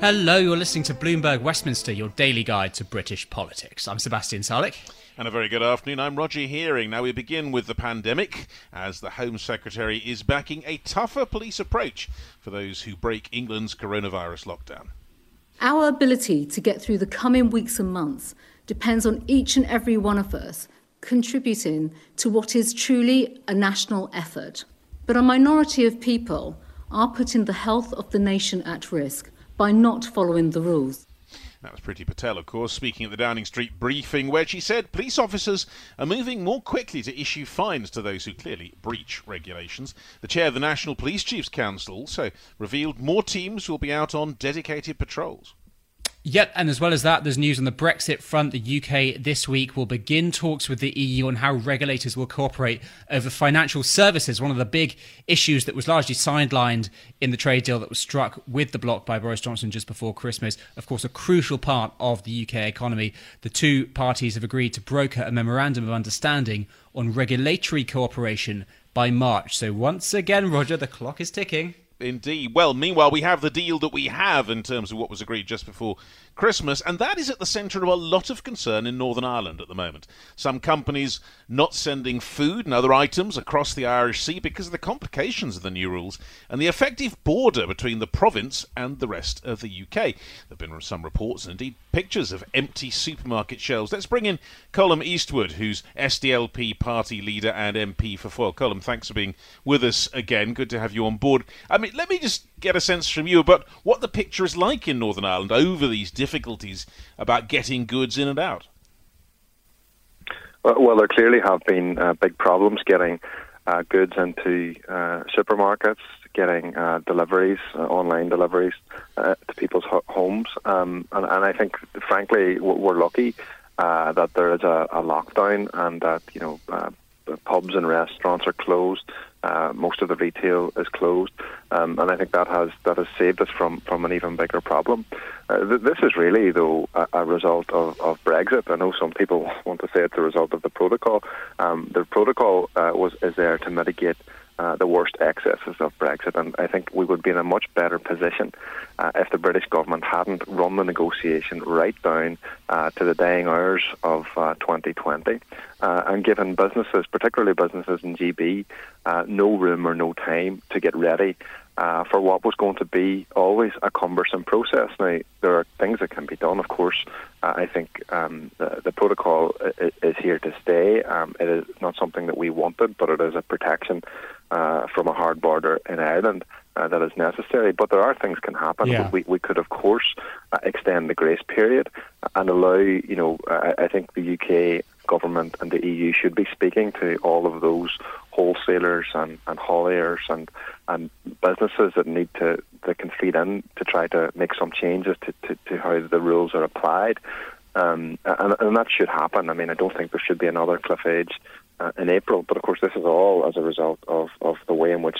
Hello, you're listening to Bloomberg Westminster, your daily guide to British politics. I'm Sebastian Salek. And a very good afternoon. I'm Roger Hearing. Now we begin with the pandemic, as the Home Secretary is backing a tougher police approach for those who break England's coronavirus lockdown. Our ability to get through the coming weeks and months depends on each and every one of us contributing to what is truly a national effort. But a minority of people are putting the health of the nation at risk by not following the rules. That was Priti Patel, of course, speaking at the Downing Street briefing, where she said police officers are moving more quickly to issue fines to those who clearly breach regulations. The chair of the National Police Chiefs Council also revealed more teams will be out on dedicated patrols. Yep, and as well as that, there's news on the Brexit front. The UK this week will begin talks with the EU on how regulators will cooperate over financial services, one of the big issues that was largely sidelined in the trade deal that was struck with the bloc by Boris Johnson just before Christmas. Of course, a crucial part of the UK economy. The two parties have agreed to broker a memorandum of understanding on regulatory cooperation by March. So once again, Roger, the clock is ticking. Indeed. Well, meanwhile, we have the deal that we have in terms of what was agreed just before Christmas, and that is at the centre of a lot of concern in Northern Ireland at the moment. Some companies not sending food and other items across the Irish Sea because of the complications of the new rules and the effective border between the province and the rest of the UK. There have been some reports and indeed pictures of empty supermarket shelves. Let's bring in Colum Eastwood, who's SDLP party leader and MP for Foyle. Colum, thanks for being with us again. Good to have you on board. I mean, let me just get a sense from you about what the picture is like in Northern Ireland over these difficulties about getting goods in and out. Well, there clearly have been uh, big problems getting uh, goods into uh, supermarkets, getting uh, deliveries, uh, online deliveries uh, to people's ho- homes, um, and, and, I think, frankly, we're lucky that there is a, a, lockdown and that you know pubs and restaurants are closed. Uh, most of the retail is closed, um, and I think that has that has saved us from, from an even bigger problem. Uh, th- this is really, though, a, a result of, of, Brexit. I know some people want to say it's a result of the protocol. Um, the protocol uh, was is there to mitigate uh, the worst excesses of Brexit. And I think we would be in a much better position uh, if the British government hadn't run the negotiation right down uh, to the dying hours of 2020 uh, uh, and given businesses, particularly businesses in GB, no room or no time to get ready. for what was going to be always a cumbersome process. Now, there are things that can be done, of course. I think um, the, the, protocol is, is here to stay. Um, it is not something that we wanted, but it is a protection uh, from a hard border in Ireland uh, that is necessary. But there are things can happen. Yeah. We, we could, of course, uh, extend the grace period and allow, you know, I, I think the UK government and the EU should be speaking to all of those wholesalers and, and hauliers and, and businesses that need to that can feed in to try to make some changes to, to, to how the rules are applied. Um, and, and, that should happen. I mean, I don't think there should be another cliff edge uh, in April. But of course, this is all as a result of, of the way in which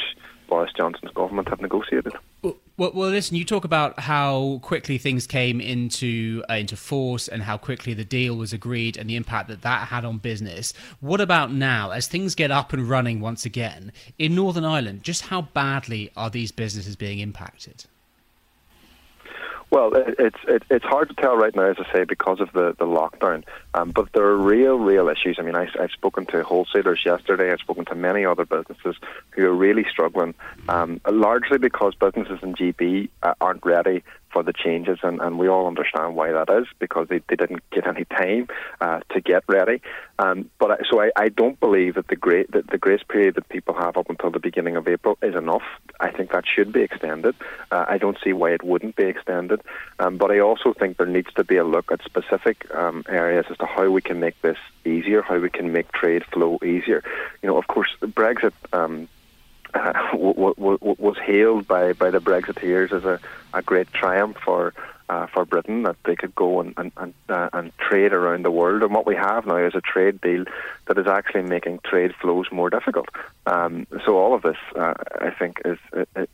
Boris Johnson's government have negotiated. Well, well, listen. You talk about how quickly things came into uh, into force and how quickly the deal was agreed and the impact that that had on business. What about now, as things get up and running once again in Northern Ireland? Just how badly are these businesses being impacted? Well, it's it, it's hard to tell right now, as I say, because of the the lockdown. Um, but there are real, real issues. I mean, I, I've spoken to wholesalers yesterday. I've spoken to many other businesses who are really struggling, um, largely because businesses in GB uh, aren't ready for the changes, and, and we all understand why that is because they, they didn't get any time uh, to get ready. Um, but I, so I, I don't believe that the great that the grace period that people have up until the beginning of April is enough. I think that should be extended. Uh, I don't see why it wouldn't be extended. Um, but I also think there needs to be a look at specific um, areas as to how we can make this easier, how we can make trade flow easier. You know, of course, Brexit. W- w- was hailed by, by the Brexiteers as a, a great triumph for uh, for Britain that they could go and and, and, uh, and trade around the world. And what we have now is a trade deal that is actually making trade flows more difficult. Um, so all of this, uh, I think, is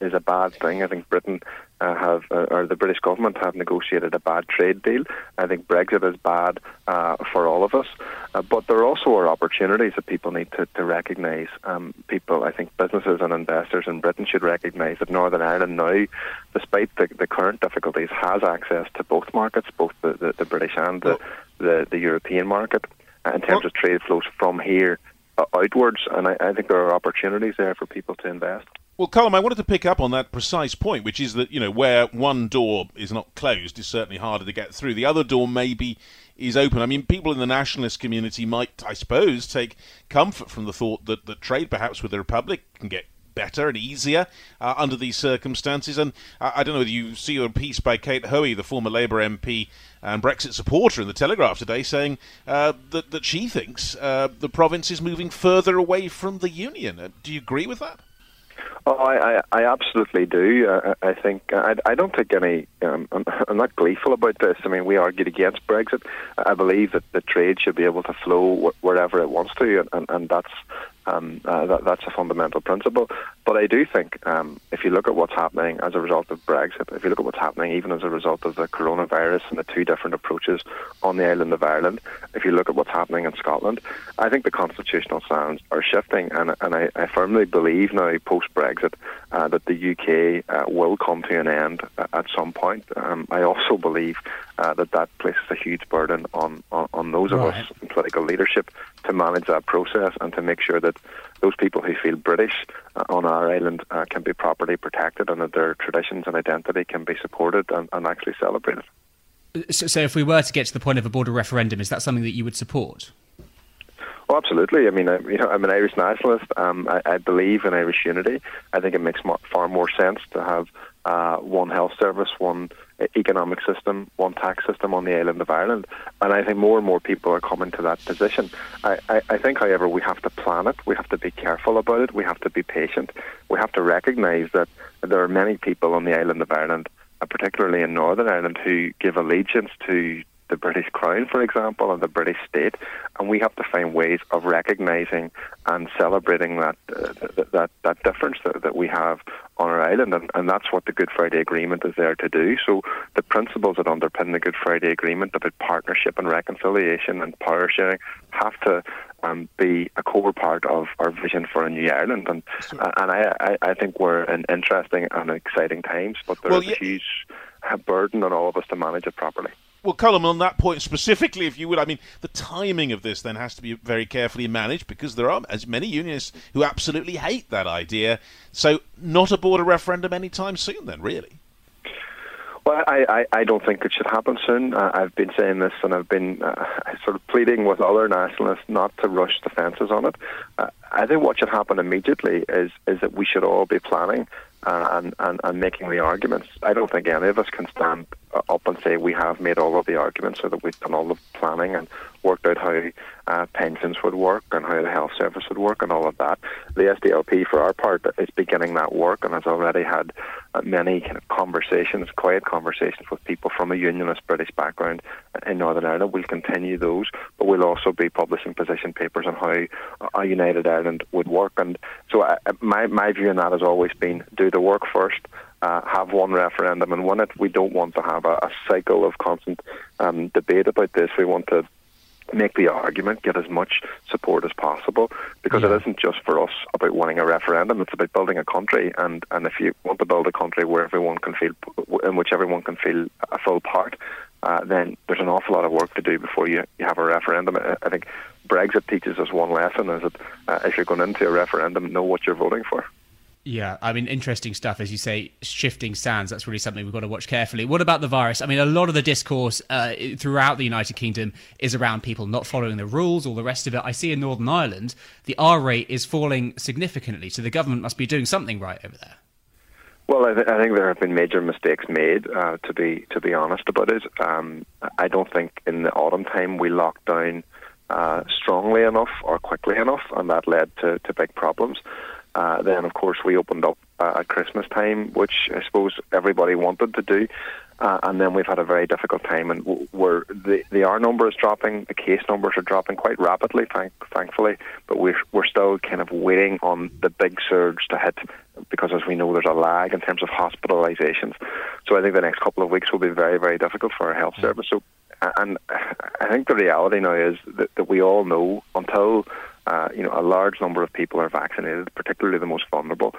is a bad thing. I think Britain uh, have, uh, or the British government have negotiated a bad trade deal. I think Brexit is bad uh, for all of us. Uh, but there also are opportunities that people need to, to recognise. Um, people, I think businesses and investors in Britain should recognise that Northern Ireland now, despite the, the current difficulties, has access to both markets, both the, the, the British and the, the, the European market, uh, in terms of trade flows from here uh, outwards. And I, I think there are opportunities there for people to invest. Well, Colum, I wanted to pick up on that precise point, which is that you know where one door is not closed is certainly harder to get through. The other door maybe is open. I mean, people in the nationalist community might, I suppose, take comfort from the thought that that trade perhaps with the Republic can get better and easier uh, under these circumstances. And I don't know whether you see a piece by Kate Hoey, the former Labour MP and Brexit supporter in the Telegraph today, saying uh, that that she thinks uh, the province is moving further away from the union. Uh, do you agree with that? Oh, I, I, I absolutely do. Uh, I think I, I don't think any. Um, I'm, I'm not gleeful about this. I mean, we argued against Brexit. I believe that the trade should be able to flow wh- wherever it wants to, and, and that's um, uh, that, that's a fundamental principle. But I do think um, if you look at what's happening as a result of Brexit, if you look at what's happening even as a result of the coronavirus and the two different approaches on the island of Ireland, if you look at what's happening in Scotland, I think the constitutional sounds are shifting. And, and I, I firmly believe now, post Brexit, uh, that the UK uh, will come to an end uh, at some point. Um, I also believe uh, that that places a huge burden on, on, on those of us in political leadership to manage that process and to make sure that those people who feel British uh, on our island uh, can be properly protected and that their traditions and identity can be supported and, and actually celebrated. So, so, if we were to get to the point of a border referendum, is that something that you would support? Oh, absolutely. I mean, I, you know, I'm an Irish nationalist. Um, I, I, believe in Irish unity. I think it makes more, far more sense to have uh, one health service, one economic system, one tax system on the island of Ireland. And I think more and more people are coming to that position. I, I, I think, however, we have to plan it. We have to be careful about it. We have to be patient. We have to recognise that there are many people on the island of Ireland, uh, particularly in Northern Ireland, who give allegiance to the British Crown, for example, and the British state, and we have to find ways of recognising and celebrating that uh, that that difference that, that we have on our island, and, and that's what the Good Friday Agreement is there to do. So the principles that underpin the Good Friday Agreement about partnership and reconciliation and power sharing have to um, be a core part of our vision for a new Ireland, and uh, and I, I, I think we're in interesting and exciting times, but there's well, yeah. a huge burden on all of us to manage it properly. Well, Colum, on that point specifically, if you would, I mean, the timing of this then has to be very carefully managed because there are as many unionists who absolutely hate that idea. So, not a border referendum anytime soon, then, really. Well, I, I, I don't think it should happen soon. Uh, I've been saying this and I've been uh, sort of pleading with other nationalists not to rush the fences on it. Uh, I think what should happen immediately is, is that we should all be planning uh, and, and, and making the arguments. I don't think any of us can stand up and say we have made all of the arguments so that we've done all the planning and worked out how uh, pensions would work and how the health service would work and all of that. The SDLP, for our part, is beginning that work and has already had uh, many kind of conversations, quiet conversations with people from a unionist British background in Northern Ireland. We'll continue those, but we'll also be publishing position papers on how a united Ireland would work. And so, uh, my my view on that has always been do the work first. Uh, have one referendum and win it. We don't want to have a, a cycle of constant um, debate about this. We want to make the argument, get as much support as possible, because yeah. it isn't just for us about winning a referendum. It's about building a country, and and if you want to build a country where everyone can feel, in which everyone can feel a full part, uh, then there's an awful lot of work to do before you, you have a referendum. I think Brexit teaches us one lesson: is that uh, if you're going into a referendum, know what you're voting for. Yeah, I mean, interesting stuff, as you say, shifting sands. That's really something we've got to watch carefully. What about the virus? I mean, a lot of the discourse uh, throughout the United Kingdom is around people not following the rules, all the rest of it. I see in Northern Ireland, the R rate is falling significantly, so the government must be doing something right over there. Well, I, th- I think there have been major mistakes made. Uh, to be to be honest about it, um, I don't think in the autumn time we locked down uh, strongly enough or quickly enough, and that led to, to big problems. Uh, then, of course, we opened up uh, at Christmas time, which I suppose everybody wanted to do. Uh, and then we've had a very difficult time, and where the the R number is dropping, the case numbers are dropping quite rapidly, thank, thankfully. But we're we're still kind of waiting on the big surge to hit, because as we know, there's a lag in terms of hospitalisations. So I think the next couple of weeks will be very very difficult for our health mm. service. So, and I think the reality now is that, that we all know until uh, you know, a large number of people are vaccinated, particularly the most vulnerable,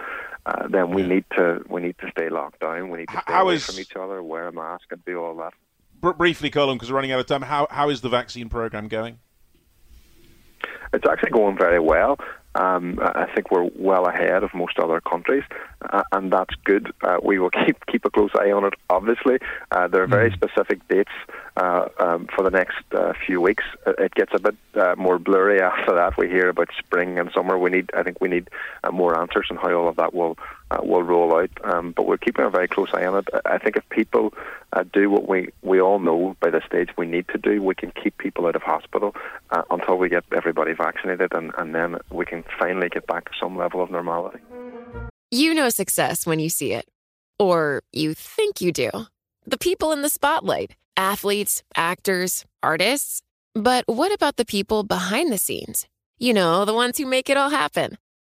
uh, then we need to we need to stay locked down. We need to stay how away is, from each other, wear a mask, and do all that. Br- briefly, Colin, because we're running out of time. How how is the vaccine program going? It's actually going very well. Um, I think we're well ahead of most other countries, uh, and that's good. Uh, we will keep keep a close eye on it. Obviously, uh, there are very mm. specific dates uh, um, for the next uh, few weeks. Uh, it gets a bit more blurry after that. We hear about spring and summer. We need, I think, we need more answers on how all of that will Uh, will roll out. Um, but we're keeping a very close eye on it. I think if people uh, do what we we all know by this stage we need to do, we can keep people out of hospital uh, until we get everybody vaccinated, and, and then we can finally get back to some level of normality. You know success when you see it, or you think you do. The people in the spotlight athletes, actors, artists. But what about the people behind the scenes? You know, the ones who make it all happen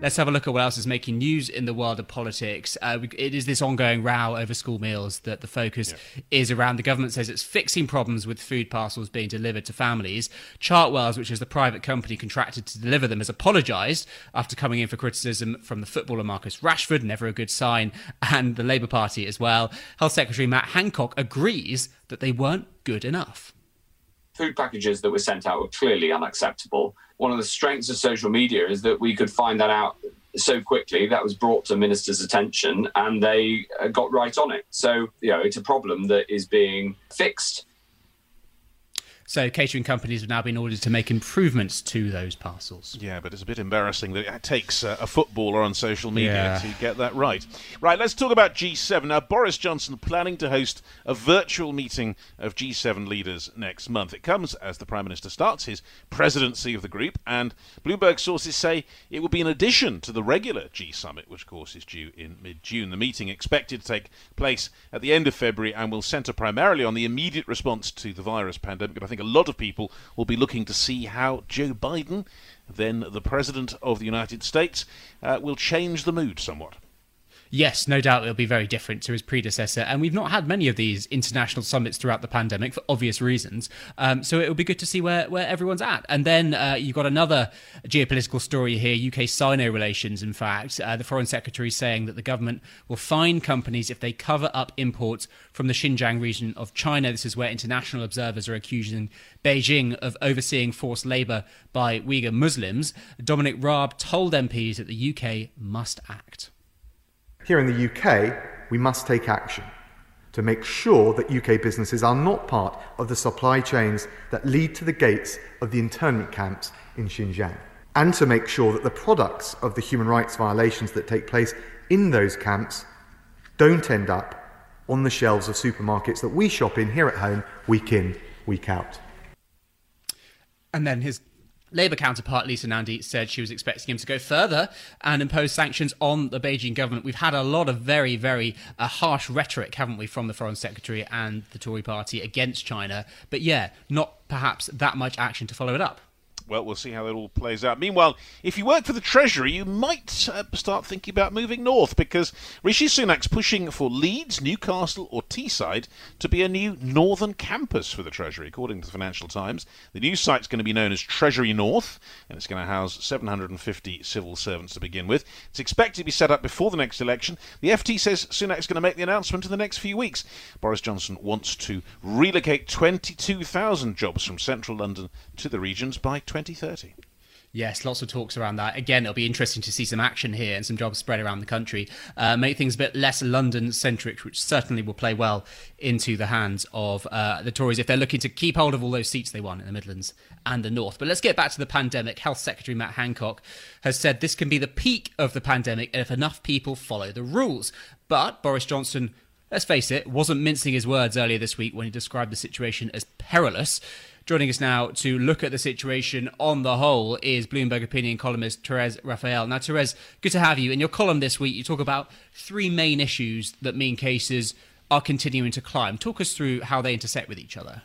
Let's have a look at what else is making news in the world of politics. Uh, it is this ongoing row over school meals that the focus yeah. is around. The government says it's fixing problems with food parcels being delivered to families. Chartwells, which is the private company contracted to deliver them, has apologised after coming in for criticism from the footballer Marcus Rashford, never a good sign, and the Labour Party as well. Health Secretary Matt Hancock agrees that they weren't good enough food packages that were sent out were clearly unacceptable. One of the strengths of social media is that we could find that out so quickly. That was brought to ministers' attention and they uh, got right on it. So, you know, it's a problem that is being fixed. So catering companies have now been ordered to make improvements to those parcels. Yeah, but it's a bit embarrassing that it takes uh, a footballer on social media yeah. to get that right. Right, let's talk about G7. Now, Boris Johnson planning to host a virtual meeting of G7 leaders next month. It comes as the Prime Minister starts his presidency of the group, and Bloomberg sources say it will be in addition to the regular G Summit, which of course is due in mid June. The meeting expected to take place at the end of February and will centre primarily on the immediate response to the virus pandemic. But I think think a lot of people will be looking to see how Joe Biden, then the President of the United States, uh, will change the mood somewhat. Yes, no doubt it'll be very different to his predecessor. And we've not had many of these international summits throughout the pandemic for obvious reasons. Um, so it'll be good to see where, where everyone's at. And then uh, you've got another geopolitical story here UK Sino relations, in fact. Uh, the Foreign Secretary saying that the government will fine companies if they cover up imports from the Xinjiang region of China. This is where international observers are accusing Beijing of overseeing forced labour by Uyghur Muslims. Dominic Raab told MPs that the UK must act. Here in the UK, we must take action to make sure that UK businesses are not part of the supply chains that lead to the gates of the internment camps in Xinjiang, and to make sure that the products of the human rights violations that take place in those camps don't end up on the shelves of supermarkets that we shop in here at home week in, week out. And then his Labour counterpart Lisa Nandy said she was expecting him to go further and impose sanctions on the Beijing government. We've had a lot of very, very uh, harsh rhetoric, haven't we, from the Foreign Secretary and the Tory party against China. But yeah, not perhaps that much action to follow it up well, we'll see how that all plays out. Meanwhile, if you work for the Treasury, you might uh, start thinking about moving north because Rishi Sunak's pushing for Leeds, Newcastle, or Teesside to be a new northern campus for the Treasury, according to the Financial Times. The new site's going to be known as Treasury North, and it's going to house 750 civil servants to begin with. It's expected to be set up before the next election. The FT says Sunak's going to make the announcement in the next few weeks. Boris Johnson wants to relocate 22,000 jobs from central London to the regions by 20. 2030. Yes, lots of talks around that. Again, it'll be interesting to see some action here and some jobs spread around the country. Uh, make things a bit less London centric, which certainly will play well into the hands of uh, the Tories if they're looking to keep hold of all those seats they won in the Midlands and the North. But let's get back to the pandemic. Health Secretary Matt Hancock has said this can be the peak of the pandemic if enough people follow the rules. But Boris Johnson let's face it, wasn't mincing his words earlier this week when he described the situation as perilous. Joining us now to look at the situation on the whole is Bloomberg opinion columnist Therese Raphael. Now, Therese, good to have you. In your column this week, you talk about three main issues that mean cases are continuing to climb. Talk us through how they intersect with each other.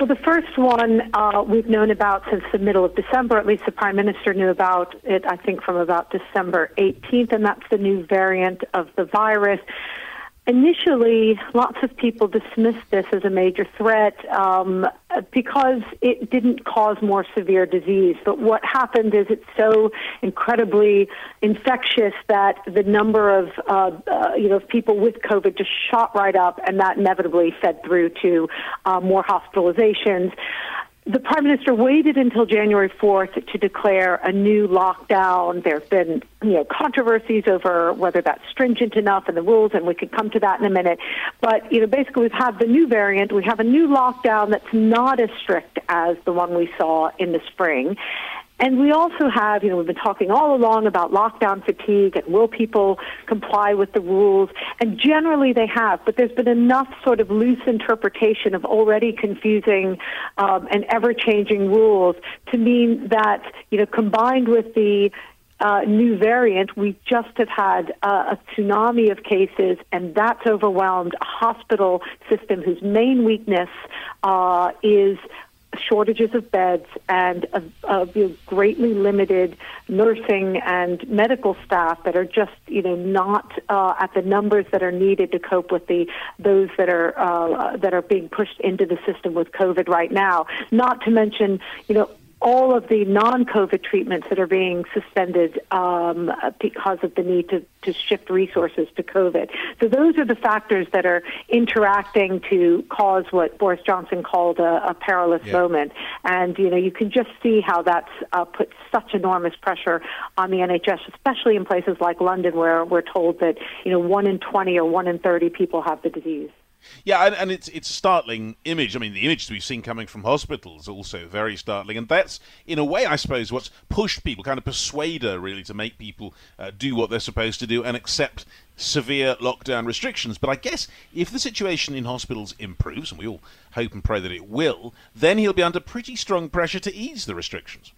Well, the first one uh, we've known about since the middle of December. At least the Prime Minister knew about it, I think, from about December 18th, and that's the new variant of the virus. Initially, lots of people dismissed this as a major threat um, because it didn't cause more severe disease. But what happened is it's so incredibly infectious that the number of uh, uh, you know people with COVID just shot right up, and that inevitably fed through to uh, more hospitalizations the prime minister waited until January 4th to declare a new lockdown. There have been, you know, controversies over whether that's stringent enough in the rules, and we could come to that in a minute. But you know, basically, we've had the new variant. We have a new lockdown that's not as strict as the one we saw in the spring, and we also have, you know, we've been talking all along about lockdown fatigue and will people comply with the rules? And generally they have, but there's been enough sort of loose interpretation of already confusing um, and ever changing rules to mean that, you know, combined with the uh, new variant, we just have had uh, a tsunami of cases, and that's overwhelmed a hospital system whose main weakness uh, is shortages of beds and a, a you know, greatly limited nursing and medical staff that are just you know not uh, at the numbers that are needed to cope with the those that are uh, that are being pushed into the system with COVID right now. Not to mention you know all of the non-COVID treatments that are being suspended um, because of the need to, to shift resources to COVID. So those are the factors that are interacting to cause what Boris Johnson called a, a perilous yeah. moment. And you know, you can just see how that's uh, put such enormous pressure on the NHS, especially in places like London, where we're told that you know one in 20 or one in 30 people have the disease. Yeah, and, and, it's it's a startling image. I mean, the images we've seen coming from hospitals also very startling, and that's in a way, I suppose, what's pushed people, kind of persuader, really to make people uh, do what they're supposed to do and accept severe lockdown restrictions. But I guess if the situation in hospitals improves, and we all hope and pray that it will, then he'll be under pretty strong pressure to ease the restrictions.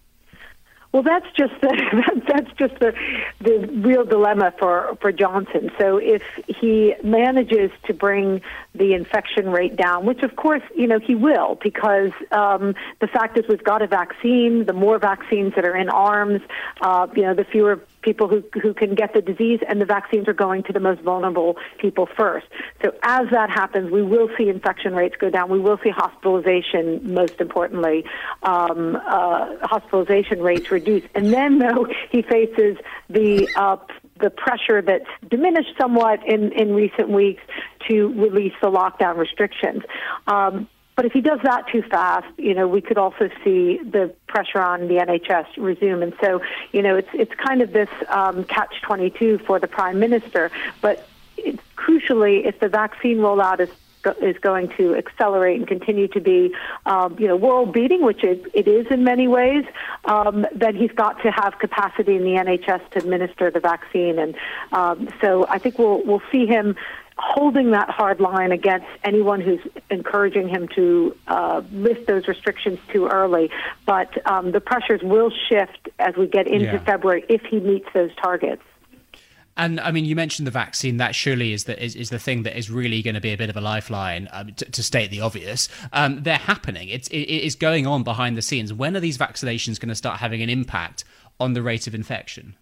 Well, that's just the, that's just the the real dilemma for for Johnson. So if he manages to bring the infection rate down, which of course you know he will, because um, the fact is we've got a vaccine. The more vaccines that are in arms, uh, you know, the fewer people who, who can get the disease, and the vaccines are going to the most vulnerable people first. So as that happens, we will see infection rates go down. We will see hospitalization, most importantly, um, uh, hospitalization rates reduce. And then, though, he faces the uh, the pressure that's diminished somewhat in, in recent weeks to release the lockdown restrictions. Um, but if he does that too fast, you know, we could also see the pressure on the NHS resume. And so, you know, it's it's kind of this um, catch twenty two for the prime minister. But crucially, if the vaccine rollout is is going to accelerate and continue to be, um, you know, world beating, which it, it is in many ways, um, then he's got to have capacity in the NHS to administer the vaccine. And um, so I think we'll we'll see him holding that hard line against anyone who's encouraging him to uh, lift those restrictions too early. But um, the pressures will shift as we get into yeah. February if he meets those targets. And I mean, you mentioned the vaccine. That surely is the is, is the thing that is really going to be a bit of a lifeline. Um, to, to, state the obvious, um, they're happening. It's it, it is going on behind the scenes. When are these vaccinations going to start having an impact on the rate of infection?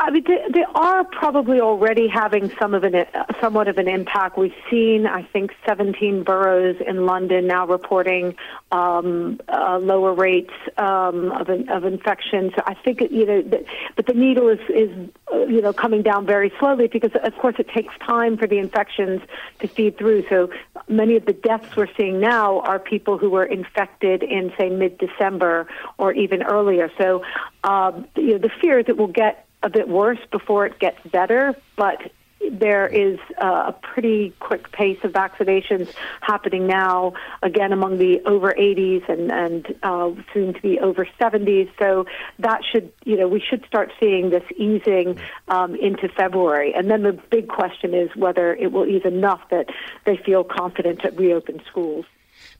I mean, they, they, are probably already having some of an, somewhat of an impact. We've seen, I think, 17 boroughs in London now reporting um, uh, lower rates um, of, of infection. So I think, you know, the, but the needle is, is, uh, you know, coming down very slowly because, of course, it takes time for the infections to feed through. So many of the deaths we're seeing now are people who were infected in, say, mid-December or even earlier. So, um, you know, the fear is we'll get a bit worse before it gets better, but there is uh, a pretty quick pace of vaccinations happening now, again among the over 80s and, and uh, soon to be over 70s. So that should, you know, we should start seeing this easing um, into February. And then the big question is whether it will ease enough that they feel confident to reopen schools.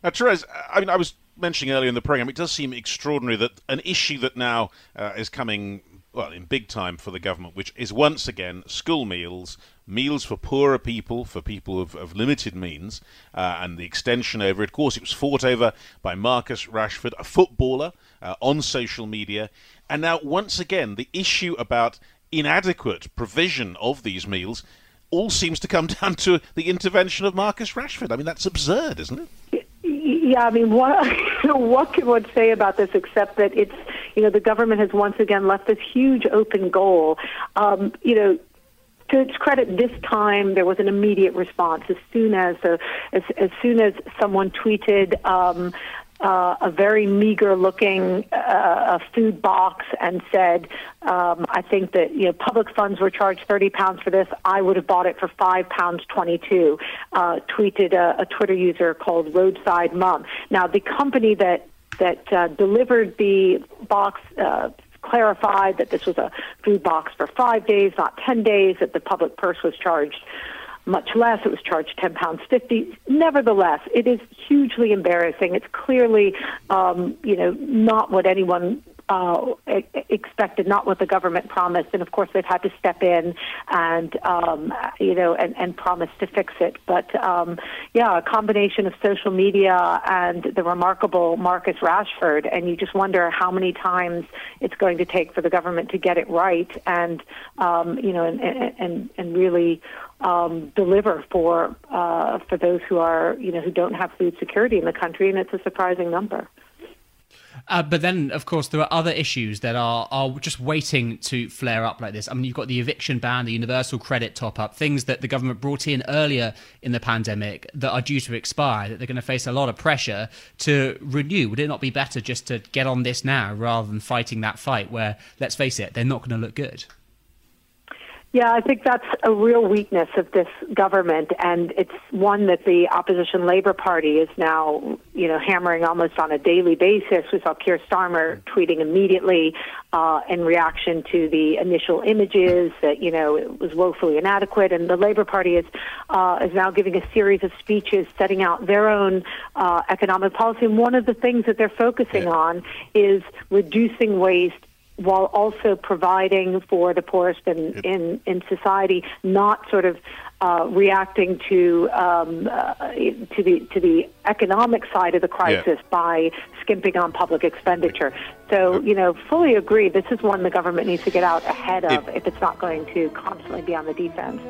Now, Therese, I mean, I was mentioning earlier in the program, it does seem extraordinary that an issue that now uh, is coming well, in big time for the government, which is once again school meals, meals for poorer people, for people of, of limited means, uh, and the extension over it. Of course, it was fought over by Marcus Rashford, a footballer, uh, on social media. And now, once again, the issue about inadequate provision of these meals all seems to come down to the intervention of Marcus Rashford. I mean, that's absurd, isn't it? Yeah, I mean, what what can one say about this except that it's you know the government has once again left this huge open goal. Um, you know, to its credit, this time there was an immediate response as soon as uh, as, as soon as someone tweeted. Um, uh, a very meager looking uh, food box and said, um, I think that you know public funds were charged thirty pounds for this. I would have bought it for five pounds twenty two. Uh, tweeted a, a Twitter user called Roadside Mum. Now the company that that uh, delivered the box. Uh, clarified that this was a food box for five days, not ten days. That the public purse was charged much less. It was charged ten pounds fifty. Nevertheless, it is hugely embarrassing. It's clearly, um, you know, not what anyone uh, expected, not what the government promised. And of course, they've had to step in and, um, you know, and, and promise to fix it. But um, yeah, a combination of social media and the remarkable Marcus Rashford, and you just wonder how many times it's going to take for the government to get it right and, um, you know, and, and, and really um, deliver for uh, for those who are you know who don't have food security in the country, and it's a surprising number. Uh, but then, of course, there are other issues that are are just waiting to flare up like this. I mean, you've got the eviction ban, the universal credit top up, things that the government brought in earlier in the pandemic that are due to expire, that they're going to face a lot of pressure to renew. Would it not be better just to get on this now rather than fighting that fight where, let's face it, they're not going to look good? Yeah, I think that's a real weakness of this government, and it's one that the opposition Labour Party is now, you know, hammering almost on a daily basis. We saw Keir Starmer tweeting immediately uh, in reaction to the initial images that you know it was woefully inadequate, and the Labour Party is uh, is now giving a series of speeches setting out their own uh, economic policy. And one of the things that they're focusing on is reducing waste while also providing for the poorest in, in, in society, not sort of uh, reacting to um, uh, to the to the economic side of the crisis yeah. by skimping on public expenditure. So you know, fully agree. This is one the government needs to get out ahead of it, if it's not going to constantly be on the defense.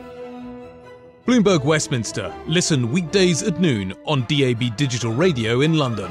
Bloomberg Westminster. Listen weekdays at noon on DAB Digital Radio in London.